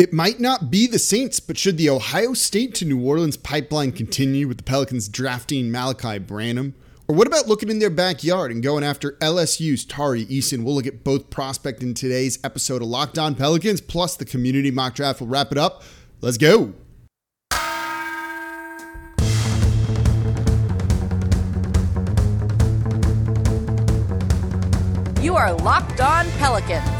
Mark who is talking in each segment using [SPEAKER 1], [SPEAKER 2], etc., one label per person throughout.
[SPEAKER 1] It might not be the Saints, but should the Ohio State to New Orleans pipeline continue with the Pelicans drafting Malachi Branham? Or what about looking in their backyard and going after LSU's Tari Eason? We'll look at both prospect in today's episode of Locked On Pelicans, plus the community mock draft We'll wrap it up. Let's go.
[SPEAKER 2] You are Locked On Pelicans,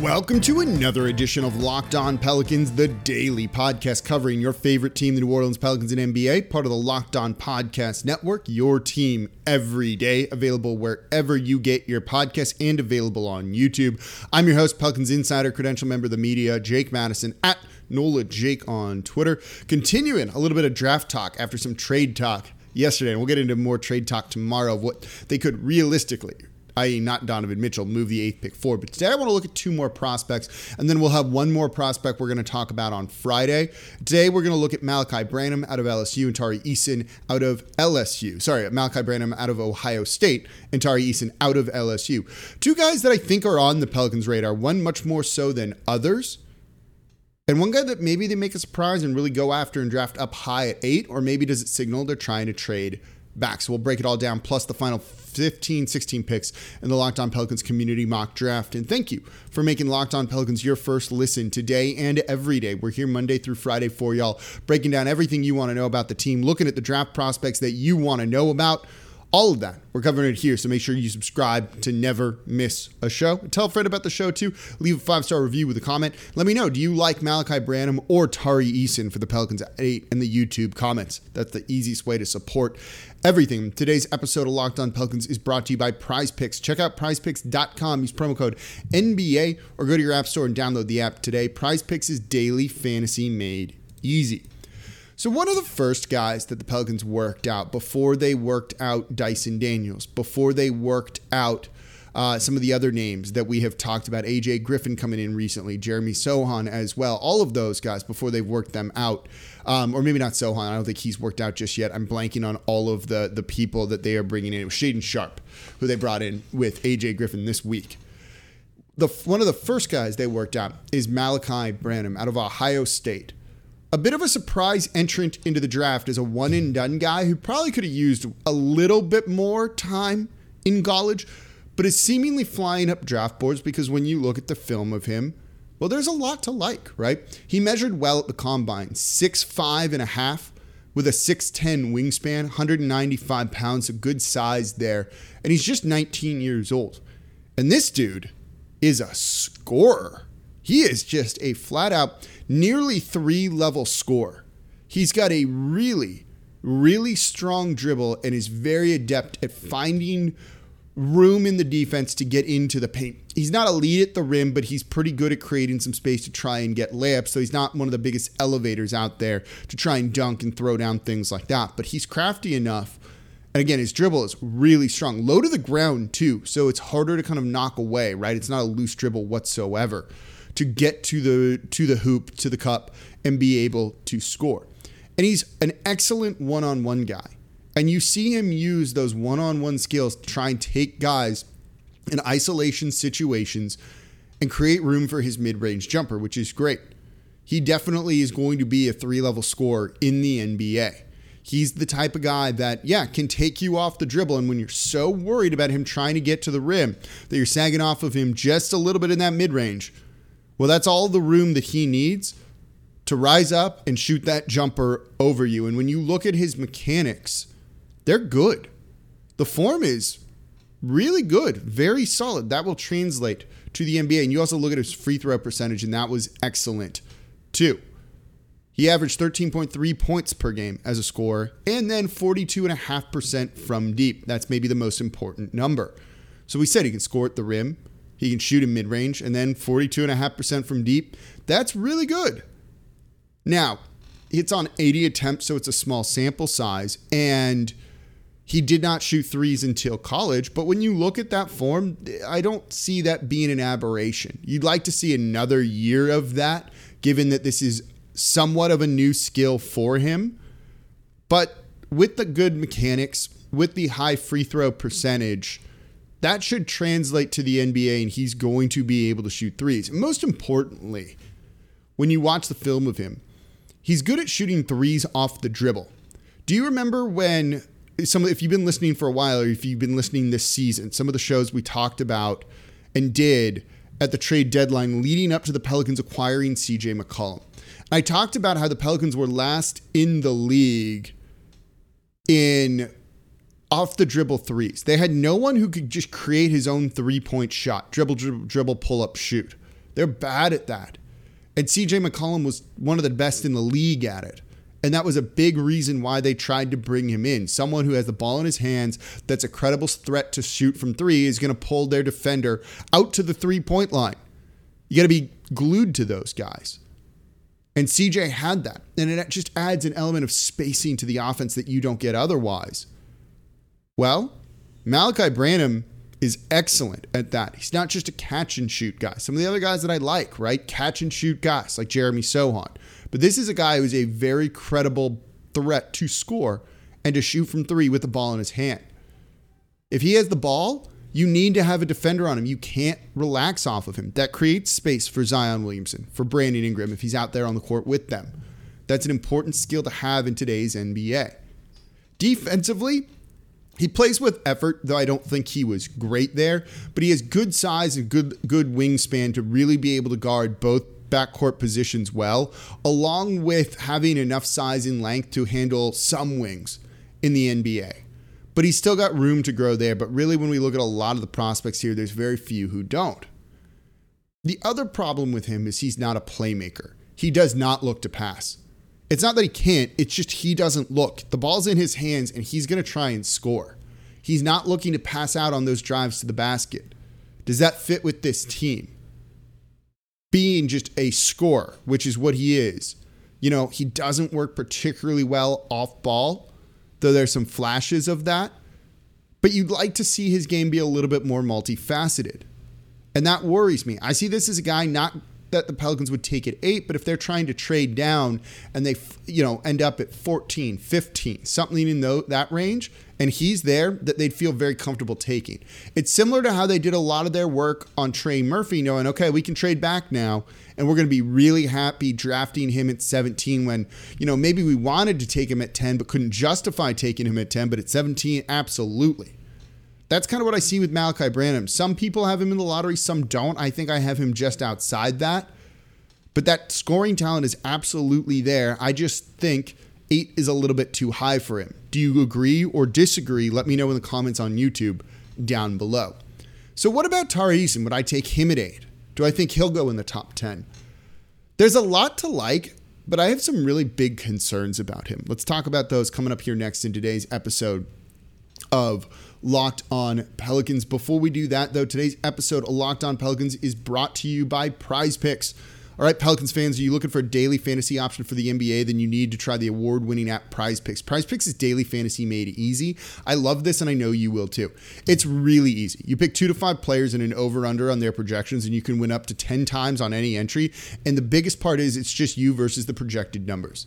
[SPEAKER 1] Welcome to another edition of Locked On Pelicans, the daily podcast covering your favorite team, the New Orleans Pelicans and NBA, part of the Locked On Podcast Network, your team every day, available wherever you get your podcasts and available on YouTube. I'm your host, Pelicans Insider, credential member of the media, Jake Madison at NOLA Jake on Twitter. Continuing a little bit of draft talk after some trade talk yesterday, and we'll get into more trade talk tomorrow of what they could realistically i.e., not Donovan Mitchell, move the eighth pick forward. But today I want to look at two more prospects, and then we'll have one more prospect we're going to talk about on Friday. Today we're going to look at Malachi Branham out of LSU and Tari Eason out of LSU. Sorry, Malachi Branham out of Ohio State and Tari Eason out of LSU. Two guys that I think are on the Pelicans' radar, one much more so than others. And one guy that maybe they make a surprise and really go after and draft up high at eight, or maybe does it signal they're trying to trade back. So we'll break it all down, plus the final 15, 16 picks in the Locked On Pelicans community mock draft. And thank you for making Locked On Pelicans your first listen today and every day. We're here Monday through Friday for y'all, breaking down everything you want to know about the team, looking at the draft prospects that you want to know about all of that. We're covering it here, so make sure you subscribe to never miss a show. Tell a friend about the show too. Leave a five star review with a comment. Let me know do you like malachi Branham or Tari Eason for the Pelicans at 8 in the YouTube comments? That's the easiest way to support everything. Today's episode of Locked On Pelicans is brought to you by Prize Picks. Check out prizepicks.com, use promo code NBA, or go to your app store and download the app today. Prize Picks is daily fantasy made easy. So, one of the first guys that the Pelicans worked out before they worked out Dyson Daniels, before they worked out uh, some of the other names that we have talked about, AJ Griffin coming in recently, Jeremy Sochan as well, all of those guys before they've worked them out. Um, or maybe not Sochan. I don't think he's worked out just yet. I'm blanking on all of the the people that they are bringing in. It was Shaedon Sharpe, who they brought in with AJ Griffin this week. The one of the first guys they worked out is Malachi Branham out of Ohio State a bit of a surprise entrant into the draft as a one and done guy who probably could have used a little bit more time in college, but is seemingly flying up draft boards because when you look at the film of him, well, there's a lot to like, right? He measured well at the combine, six five and a half with a 6'10 wingspan, 195 pounds, a good size there. And he's just 19 years old. And this dude is a scorer. He is just a flat out nearly three level score. He's got a really, really strong dribble and is very adept at finding room in the defense to get into the paint. He's not elite at the rim, but he's pretty good at creating some space to try and get layups. So he's not one of the biggest elevators out there to try and dunk and throw down things like that. But he's crafty enough. And again, his dribble is really strong, low to the ground too. So it's harder to kind of knock away, right? It's not a loose dribble whatsoever to get to the to the hoop, to the cup, and be able to score. And he's an excellent one-on-one guy. And you see him use those one-on-one skills to try and take guys in isolation situations and create room for his mid-range jumper, which is great. He definitely is going to be a three-level scorer in the NBA. He's the type of guy that, yeah, can take you off the dribble. And when you're so worried about him trying to get to the rim that you're sagging off of him just a little bit in that mid range, well, that's all the room that he needs to rise up and shoot that jumper over you. And when you look at his mechanics, they're good. The form is really good, very solid. That will translate to the NBA. And you also look at his free throw percentage, and that was excellent too. He averaged 13.3 points per game as a scorer, and then 42.5% from deep. That's maybe the most important number. So we said he can score at the rim, he can shoot in mid range and then 42.5% from deep. That's really good. Now, it's on 80 attempts, so it's a small sample size. And he did not shoot threes until college. But when you look at that form, I don't see that being an aberration. You'd like to see another year of that, given that this is somewhat of a new skill for him. But with the good mechanics, with the high free throw percentage, that should translate to the NBA and he's going to be able to shoot threes. most importantly, when you watch the film of him, he's good at shooting threes off the dribble. Do you remember when some if you've been listening for a while or if you've been listening this season, some of the shows we talked about and did at the trade deadline leading up to the Pelicans acquiring CJ McCollum. I talked about how the Pelicans were last in the league in off the dribble threes. They had no one who could just create his own three point shot, dribble, dribble, dribble, pull up, shoot. They're bad at that. And CJ McCollum was one of the best in the league at it. And that was a big reason why they tried to bring him in. Someone who has the ball in his hands that's a credible threat to shoot from three is going to pull their defender out to the three point line. You got to be glued to those guys. And CJ had that. And it just adds an element of spacing to the offense that you don't get otherwise. Well, Malachi Branham is excellent at that. He's not just a catch and shoot guy. Some of the other guys that I like, right? Catch and shoot guys like Jeremy Sochan. But this is a guy who's a very credible threat to score and to shoot from three with the ball in his hand. If he has the ball, you need to have a defender on him. You can't relax off of him. That creates space for Zion Williamson, for Brandon Ingram if he's out there on the court with them. That's an important skill to have in today's NBA. Defensively, he plays with effort, though I don't think he was great there, but he has good size and good good wingspan to really be able to guard both backcourt positions well, along with having enough size and length to handle some wings in the NBA. But he's still got room to grow there. But really, when we look at a lot of the prospects here, there's very few who don't. The other problem with him is he's not a playmaker. He does not look to pass. It's not that he can't, it's just he doesn't look. The ball's in his hands and he's going to try and score. He's not looking to pass out on those drives to the basket. Does that fit with this team? being just a scorer, which is what he is. You know, he doesn't work particularly well off ball, though there's some flashes of that. But you'd like to see his game be a little bit more multifaceted. And that worries me. I see this as a guy not that the Pelicans would take at 8, but if they're trying to trade down and they you know end up at 14, 15, something in that range, and he's there that they'd feel very comfortable taking. It's similar to how they did a lot of their work on Trey Murphy, knowing, okay, we can trade back now, and we're going to be really happy drafting him at 17 when, you know, maybe we wanted to take him at 10, but couldn't justify taking him at 10, but at 17, absolutely. That's kind of what I see with Malachi Branham. Some people have him in the lottery, some don't. I think I have him just outside that. But that scoring talent is absolutely there. I just think eight is a little bit too high for him. Do you agree or disagree? Let me know in the comments on YouTube down below. So, what about Tari Eason? Would I take him at eight? Do I think he'll go in the top 10? There's a lot to like, but I have some really big concerns about him. Let's talk about those coming up here next in today's episode of Locked On Pelicans. Before we do that, though, today's episode of Locked On Pelicans is brought to you by Prize Picks. All right, Pelicans fans, are you looking for a daily fantasy option for the NBA? Then you need to try the award winning app Prize Picks. Prize Picks is daily fantasy made easy. I love this and I know you will too. It's really easy. You pick two to five players and an over under on their projections, and you can win up to 10 times on any entry. And the biggest part is it's just you versus the projected numbers.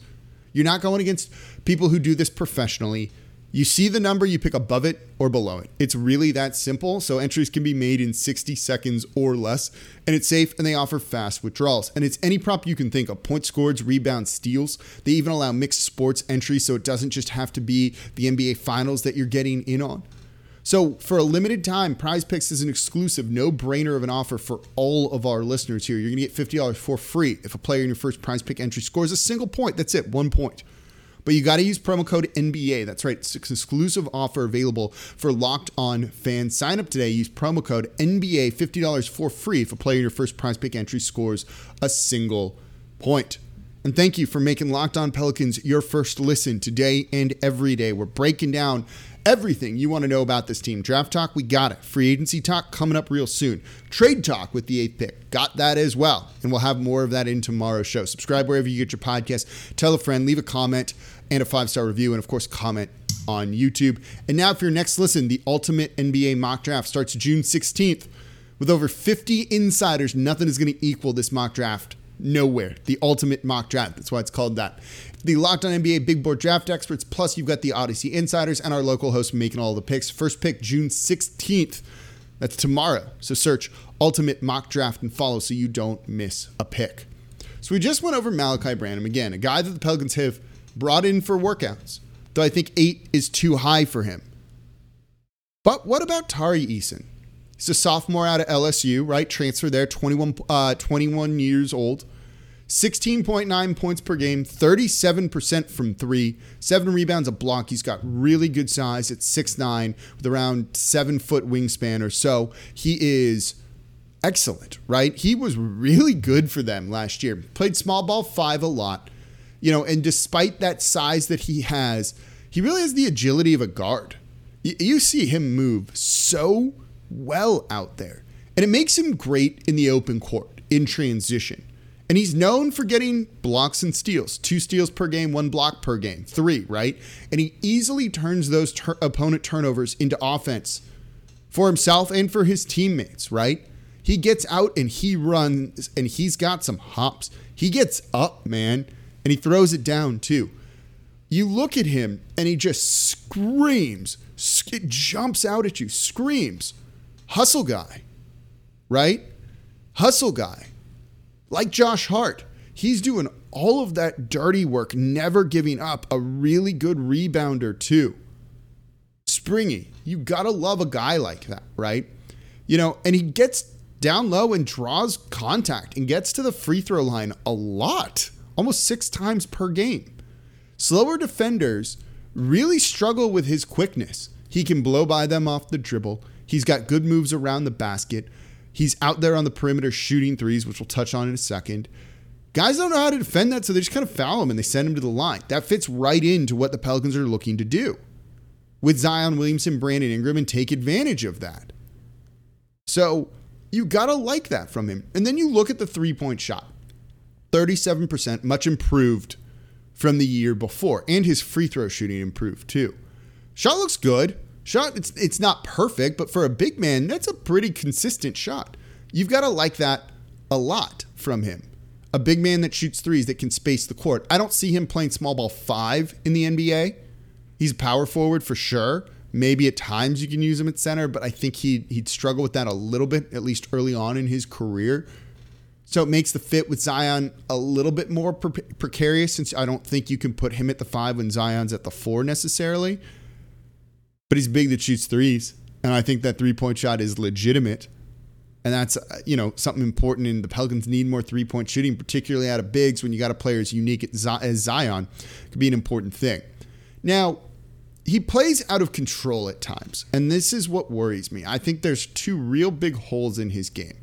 [SPEAKER 1] You're not going against people who do this professionally. You see the number, you pick above it or below it. It's really that simple. So entries can be made in 60 seconds or less, and it's safe and they offer fast withdrawals. And it's any prop you can think of point scores, rebounds, steals. They even allow mixed sports entries, so it doesn't just have to be the NBA finals that you're getting in on. So, for a limited time, Prize Picks is an exclusive, no brainer of an offer for all of our listeners here. You're going to get $50 for free if a player in your first Prize Pick entry scores a single point. That's it, one point. But you got to use promo code NBA. That's right. It's an exclusive offer available for locked on fans. Sign up today. Use promo code NBA, $50 for free if a player in your first prize pick entry scores a single point. And thank you for making Locked On Pelicans your first listen today and every day. We're breaking down everything you want to know about this team. Draft talk, we got it. Free agency talk coming up real soon. Trade talk with the eighth pick, got that as well. And we'll have more of that in tomorrow's show. Subscribe wherever you get your podcast. Tell a friend, leave a comment and a five star review, and of course, comment on YouTube. And now, for your next listen, the Ultimate NBA Mock Draft starts June 16th. With over 50 insiders, nothing is going to equal this mock draft nowhere. The ultimate mock draft. That's why it's called that. The Locked On NBA Big Board Draft Experts, plus you've got the Odyssey Insiders and our local host making all the picks. First pick June 16th. That's tomorrow. So search Ultimate Mock Draft and follow so you don't miss a pick. So we just went over Malachi Branham again, a guy that the Pelicans have brought in for workouts, though I think eight is too high for him. But what about Tari Eason? He's a sophomore out of LSU, right? Transfer there, 21, uh, 21 years old. 16.9 points per game, 37% from three, seven rebounds a block. He's got really good size at 6'9 with around seven foot wingspan or so. He is excellent, right? He was really good for them last year. Played small ball five a lot, you know, and despite that size that he has, he really has the agility of a guard. You see him move so well out there, and it makes him great in the open court in transition. And he's known for getting blocks and steals two steals per game, one block per game, three, right? And he easily turns those opponent turnovers into offense for himself and for his teammates, right? He gets out and he runs and he's got some hops. He gets up, man, and he throws it down too. You look at him and he just screams, it jumps out at you, screams, hustle guy, right? Hustle guy like Josh Hart, he's doing all of that dirty work, never giving up. A really good rebounder, too. Springy, you gotta love a guy like that, right? You know, and he gets down low and draws contact and gets to the free throw line a lot, almost six times per game. Slower defenders really struggle with his quickness. He can blow by them off the dribble. He's got good moves around the basket. He's out there on the perimeter shooting threes, which we'll touch on in a second. Guys don't know how to defend that, so they just kind of foul him and they send him to the line. That fits right into what the Pelicans are looking to do with Zion Williamson, Brandon Ingram, and take advantage of that. So you got to like that from him. And then you look at the three point shot 37%, much improved from the year before. And his free throw shooting improved too. Shot looks good. Shot, it's it's not perfect, but for a big man, that's a pretty consistent shot. You've got to like that a lot from him. A big man that shoots threes that can space the court. I don't see him playing small ball five in the NBA. He's a power forward for sure. Maybe at times you can use him at center, but I think he he'd struggle with that a little bit, at least early on in his career. So it makes the fit with Zion a little bit more pre- precarious since I don't think you can put him at the five when Zion's at the four necessarily but he's big that shoots threes. And I think that three point shot is legitimate. And that's, uh, you know, something important. And the Pelicans need more three point shooting, particularly out of bigs when you got a player as unique as Zion. Could be an important thing. Now, he plays out of control at times. And this is what worries me. I think there's two real big holes in his game.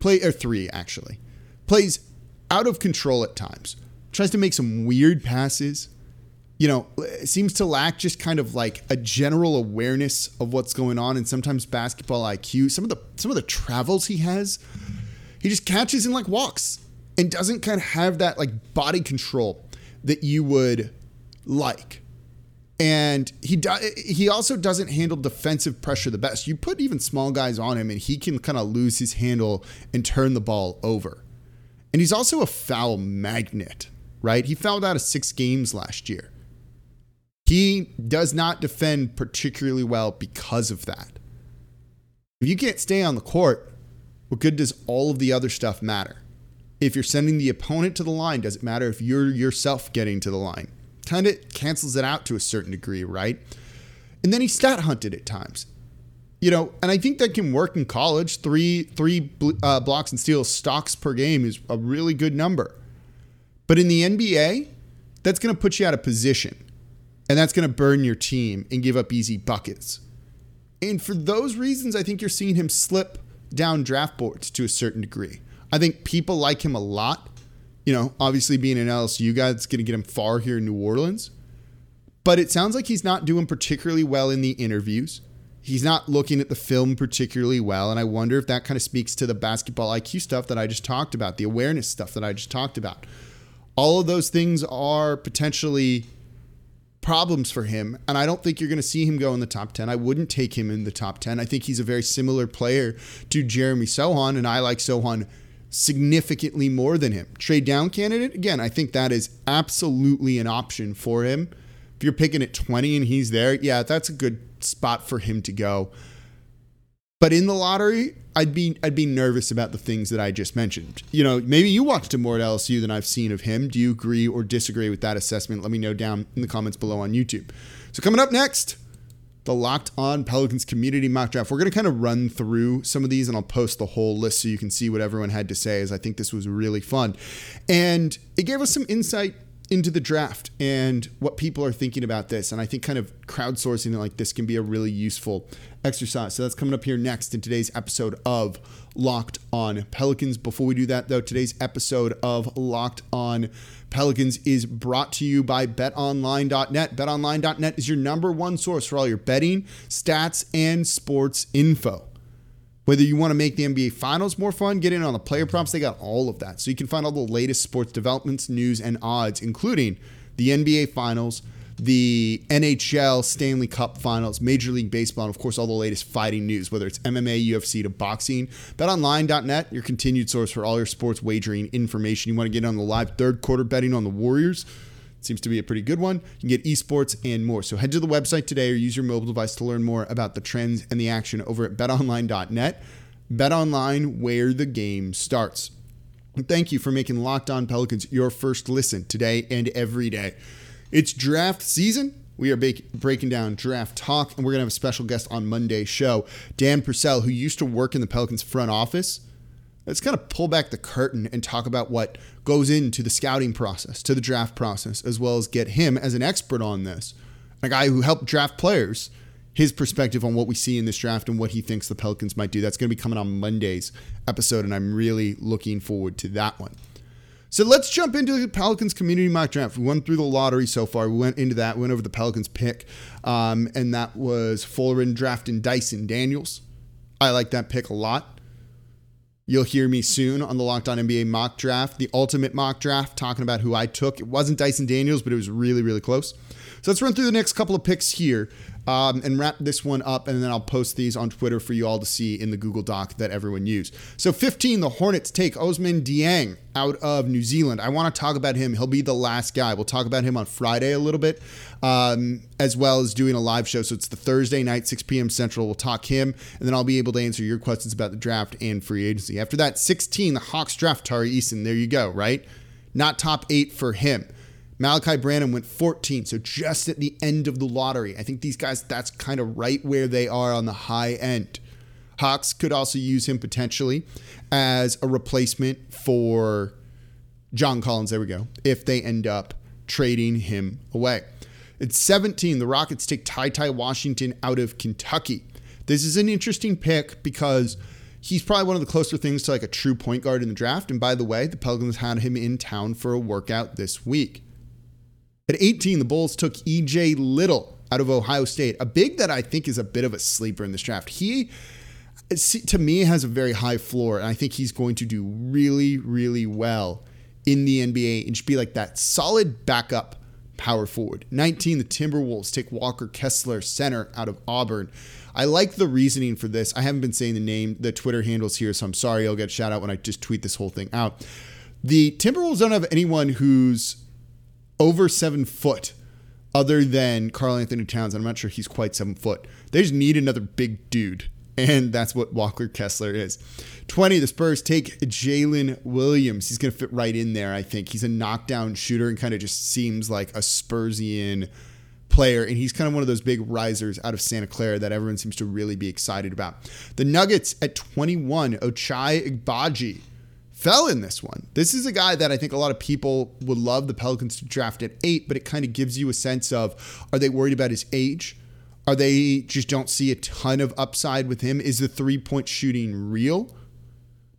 [SPEAKER 1] Play, or three, actually. Plays out of control at times. Tries to make some weird passes you know, seems to lack just kind of like a general awareness of what's going on and sometimes basketball IQ. Some of the some of the travels he has, he just catches and like walks and doesn't kind of have that like body control that you would like. And he do, he also doesn't handle defensive pressure the best. You put even small guys on him and he can kind of lose his handle and turn the ball over. And he's also a foul magnet, right? He fouled out of 6 games last year. He does not defend particularly well because of that. If you can't stay on the court, what good does all of the other stuff matter? If you're sending the opponent to the line, does it matter if you're yourself getting to the line? Kind of cancels it out to a certain degree, right? And then he stat hunted at times. You know, and I think that can work in college. Three three uh, blocks and steals stocks per game is a really good number. But in the NBA, that's going to put you out of position and that's going to burn your team and give up easy buckets. And for those reasons, I think you're seeing him slip down draft boards to a certain degree. I think people like him a lot. You know, obviously being an LSU guy, that's going to get him far here in New Orleans. But it sounds like he's not doing particularly well in the interviews. He's not looking at the film particularly well. And I wonder if that kind of speaks to the basketball IQ stuff that I just talked about, the awareness stuff that I just talked about. All of those things are potentially problems for him. And I don't think you're going to see him go in the top 10. I wouldn't take him in the top 10. I think he's a very similar player to Jeremy Sochan. And I like Sochan significantly more than him. Trade down candidate, again, I think that is absolutely an option for him. If you're picking at 20 and he's there, yeah, that's a good spot for him to go. But in the lottery, I'd be I'd be nervous about the things that I just mentioned. You know, maybe you watched him more at LSU than I've seen of him. Do you agree or disagree with that assessment? Let me know down in the comments below on YouTube. So coming up next, the Locked On Pelicans Community Mock Draft. We're going to kind of run through some of these and I'll post the whole list so you can see what everyone had to say as I think this was really fun. And it gave us some insight into the draft and what people are thinking about this. And I think kind of crowdsourcing like this can be a really useful exercise. So that's coming up here next in today's episode of Locked On Pelicans. Before we do that, though, today's episode of Locked On Pelicans is brought to you by betonline.net. Betonline.net is your number one source for all your betting, stats, and sports info. Whether you want to make the NBA Finals more fun, get in on the player props, they got all of that. So you can find all the latest sports developments, news, and odds, including the NBA Finals, the NHL Stanley Cup Finals, Major League Baseball, and of course all the latest fighting news, whether it's MMA, UFC to boxing. BetOnline.net, your continued source for all your sports wagering information. You want to get on the live third quarter betting on the Warriors? Seems to be a pretty good one. You can get esports and more. So head to the website today or use your mobile device to learn more about the trends and the action over at betonline.net. BetOnline, where the game starts. And thank you for making Locked On Pelicans your first listen today and every day. It's draft season. We are breaking down draft talk, and we're going to have a special guest on Monday's show, Dan Purcell, who used to work in the Pelicans front office let's kind of pull back the curtain and talk about what goes into the scouting process, to the draft process, as well as get him as an expert on this, a guy who helped draft players, his perspective on what we see in this draft and what he thinks the Pelicans might do. That's going to be coming on Monday's episode, and I'm really looking forward to that one. So let's jump into the Pelicans community mock draft. We went through the lottery so far. We went into that, went over the Pelicans pick, um, and that was Fuller Fullerton drafting Dyson Daniels. I like that pick a lot. You'll hear me soon on the Locked On NBA mock draft, the ultimate mock draft, talking about who I took. It wasn't Dyson Daniels, but it was really, really close. So let's run through the next couple of picks here um, and wrap this one up, and then I'll post these on Twitter for you all to see in the Google Doc that everyone used. So 15, the Hornets take Ousmane Dieng out of New Zealand. I want to talk about him. He'll be the last guy. We'll talk about him on Friday a little bit, um, as well as doing a live show. So it's the Thursday night, 6 p.m. Central. We'll talk him, and then I'll be able to answer your questions about the draft and free agency. After that, 16, the Hawks draft Tari Eason. There you go, right? Not top eight for him. Malachi Branham went 14, so just at the end of the lottery. I think these guys, that's kind of right where they are on the high end. Hawks could also use him potentially as a replacement for John Collins. There we go. If they end up trading him away. It's 17. The Rockets take Ty Ty Washington out of Kentucky. This is an interesting pick because he's probably one of the closer things to like a true point guard in the draft. And by the way, the Pelicans had him in town for a workout this week. At 18, the Bulls took EJ Liddell out of Ohio State, a big that I think is a bit of a sleeper in this draft. He to me has a very high floor and I think he's going to do really really well in the NBA and just be like that solid backup power forward. 19, the Timberwolves take Walker Kessler, center out of Auburn. I like the reasoning for this. I haven't been saying the name, the Twitter handles here, so I'm sorry I'll get shout out when I just tweet this whole thing out. The Timberwolves don't have anyone who's over seven foot other than Karl-Anthony Towns. And I'm not sure he's quite seven foot. They just need another big dude. And that's what Walker Kessler is. 20, the Spurs take Jalen Williams. He's going to fit right in there, I think. He's a knockdown shooter and kind of just seems like a Spursian player. And he's kind of one of those big risers out of Santa Clara that everyone seems to really be excited about. The Nuggets at 21, Ochai Agbaji fell in this one. This is a guy that I think a lot of people would love the Pelicans to draft at eight, but it kind of gives you a sense of are they worried about his age? Are they just don't see a ton of upside with him? Is the three point shooting real?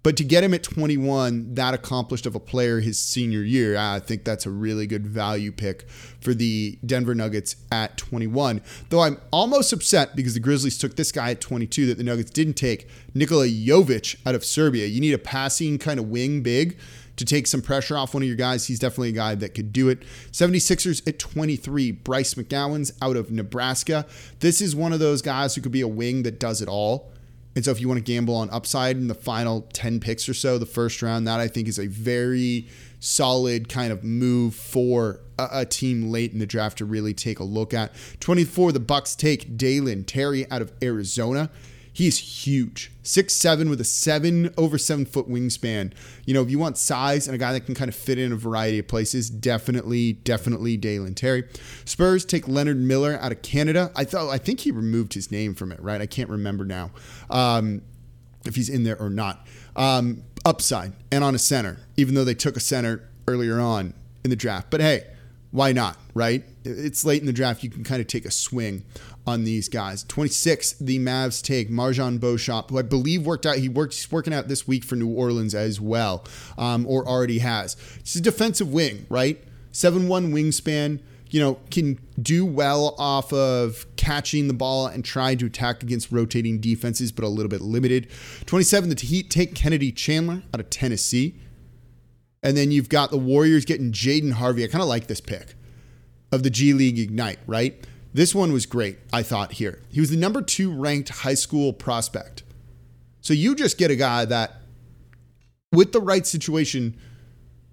[SPEAKER 1] But to get him at 21, that accomplished of a player his senior year, I think that's a really good value pick for the Denver Nuggets at 21. Though I'm almost upset because the Grizzlies took this guy at 22 that the Nuggets didn't take Nikola Jovic out of Serbia. You need a passing kind of wing big to take some pressure off one of your guys. He's definitely a guy that could do it. 76ers at 23, Bryce McGowens out of Nebraska. This is one of those guys who could be a wing that does it all And so if you want to gamble on upside in the final 10 picks or so, the first round, that I think is a very solid kind of move for a, a, team late in the draft to really take a look at. 24, the Bucks take Dalyn Terry out of Arizona. He's huge. Six seven with a seven over seven foot wingspan. You know, if you want size and a guy that can kind of fit in a variety of places, definitely, definitely Dalyn Terry. Spurs take Leonard Miller out of Canada. I thought I think he removed his name from it, right? I can't remember now. Um, if he's in there or not. Um, upside and on a center, even though they took a center earlier on in the draft. But hey, why not, right? It's late in the draft. You can kind of take a swing on these guys. 26, the Mavs take MarJon Beauchamp, who I believe worked out. He worked, he's working out this week for New Orleans as well, um, or already has. It's a defensive wing, right? 7 1 wingspan, you know, can do well off of catching the ball and trying to attack against rotating defenses, but a little bit limited. 27, the Heat take Kennedy Chandler out of Tennessee. And then you've got the Warriors getting Jaden Hardy. I kind of like this pick of the G League Ignite, right? This one was great, I thought, here. He was the number two ranked high school prospect. So you just get a guy that, with the right situation,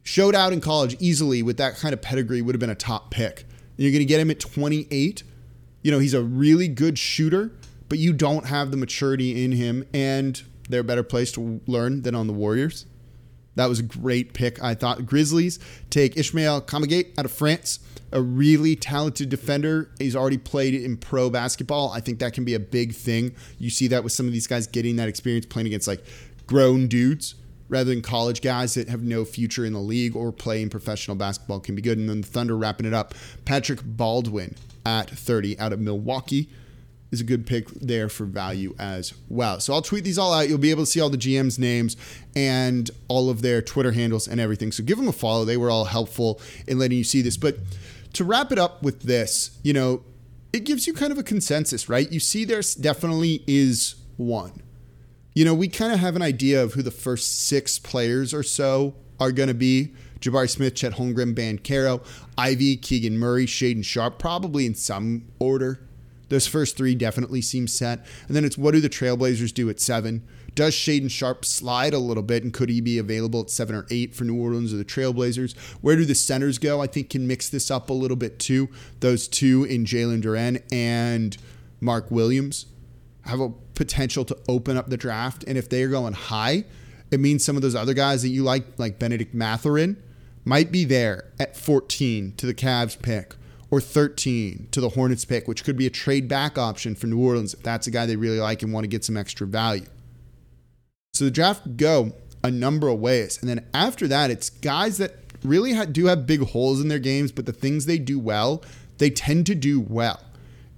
[SPEAKER 1] showed out in college easily with that kind of pedigree, would have been a top pick. And you're going to get him at 28. You know, he's a really good shooter, but you don't have the maturity in him, and they're a better place to learn than on the Warriors. That was a great pick, I thought. Grizzlies take Ishmael Kamagate out of France, a really talented defender. He's already played in pro basketball. I think that can be a big thing. You see that with some of these guys getting that experience playing against like grown dudes rather than college guys that have no future in the league or playing professional basketball can be good. And then the Thunder wrapping it up. Patrick Baldwin at 30 out of Milwaukee is a good pick there for value as well. So I'll tweet these all out. You'll be able to see all the GM's names and all of their Twitter handles and everything. So give them a follow. They were all helpful in letting you see this. But to wrap it up with this, you know, it gives you kind of a consensus, right? You see, there definitely is one. You know, we kind of have an idea of who the first six players or so are going to be. Jabari Smith, Chet Holmgren, Banchero, Ivey, Keegan Murray, Shaedon Sharpe, probably in some order. Those first three definitely seem set. And then it's what do the Trailblazers do at seven? Does Shaedon Sharpe slide a little bit and could he be available at seven or eight for New Orleans or the Trailblazers? Where do the centers go? I think can mix this up a little bit too. Those two in Jalen Duren and Mark Williams have a potential to open up the draft. And if they're going high, it means some of those other guys that you like, like Benedict Mathurin, might be there at 14 to the Cavs pick or 13 to the Hornets pick, which could be a trade back option for New Orleans if that's a guy they really like and want to get some extra value. So the draft go a number of ways. And then after that, it's guys that really do have big holes in their games, but the things they do well, they tend to do well.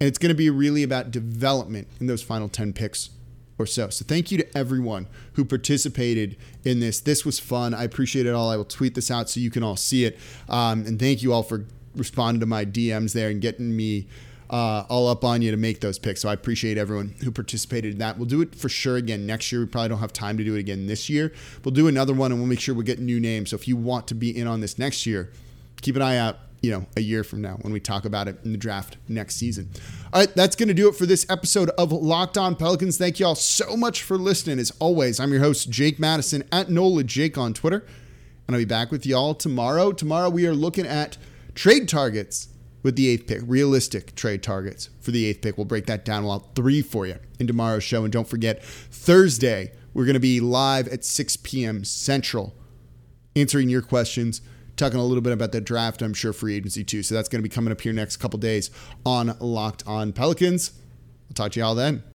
[SPEAKER 1] And it's going to be really about development in those final 10 picks or so. So thank you to everyone who participated in this. This was fun. I appreciate it all. I will tweet this out so you can all see it. Um, and thank you all for responding to my DMs there and getting me uh, all up on you to make those picks. So I appreciate everyone who participated in that. We'll do it for sure again next year. We probably don't have time to do it again this year. We'll do another one and we'll make sure we get new names. So if you want to be in on this next year, keep an eye out. You know, a year from now when we talk about it in the draft next season. All right, that's going to do it for this episode of Locked On Pelicans. Thank you all so much for listening. As always, I'm your host, Jake Madison at NOLA Jake on Twitter. And I'll be back with y'all tomorrow. Tomorrow, we are looking at Trade targets with the eighth pick, realistic trade targets for the eighth pick. We'll break that down. We'll have three for you in tomorrow's show. And don't forget, Thursday, we're going to be live at 6 p.m. Central answering your questions, talking a little bit about the draft, I'm sure free agency too. So that's going to be coming up here next couple days on Locked On Pelicans. I'll talk to you all then.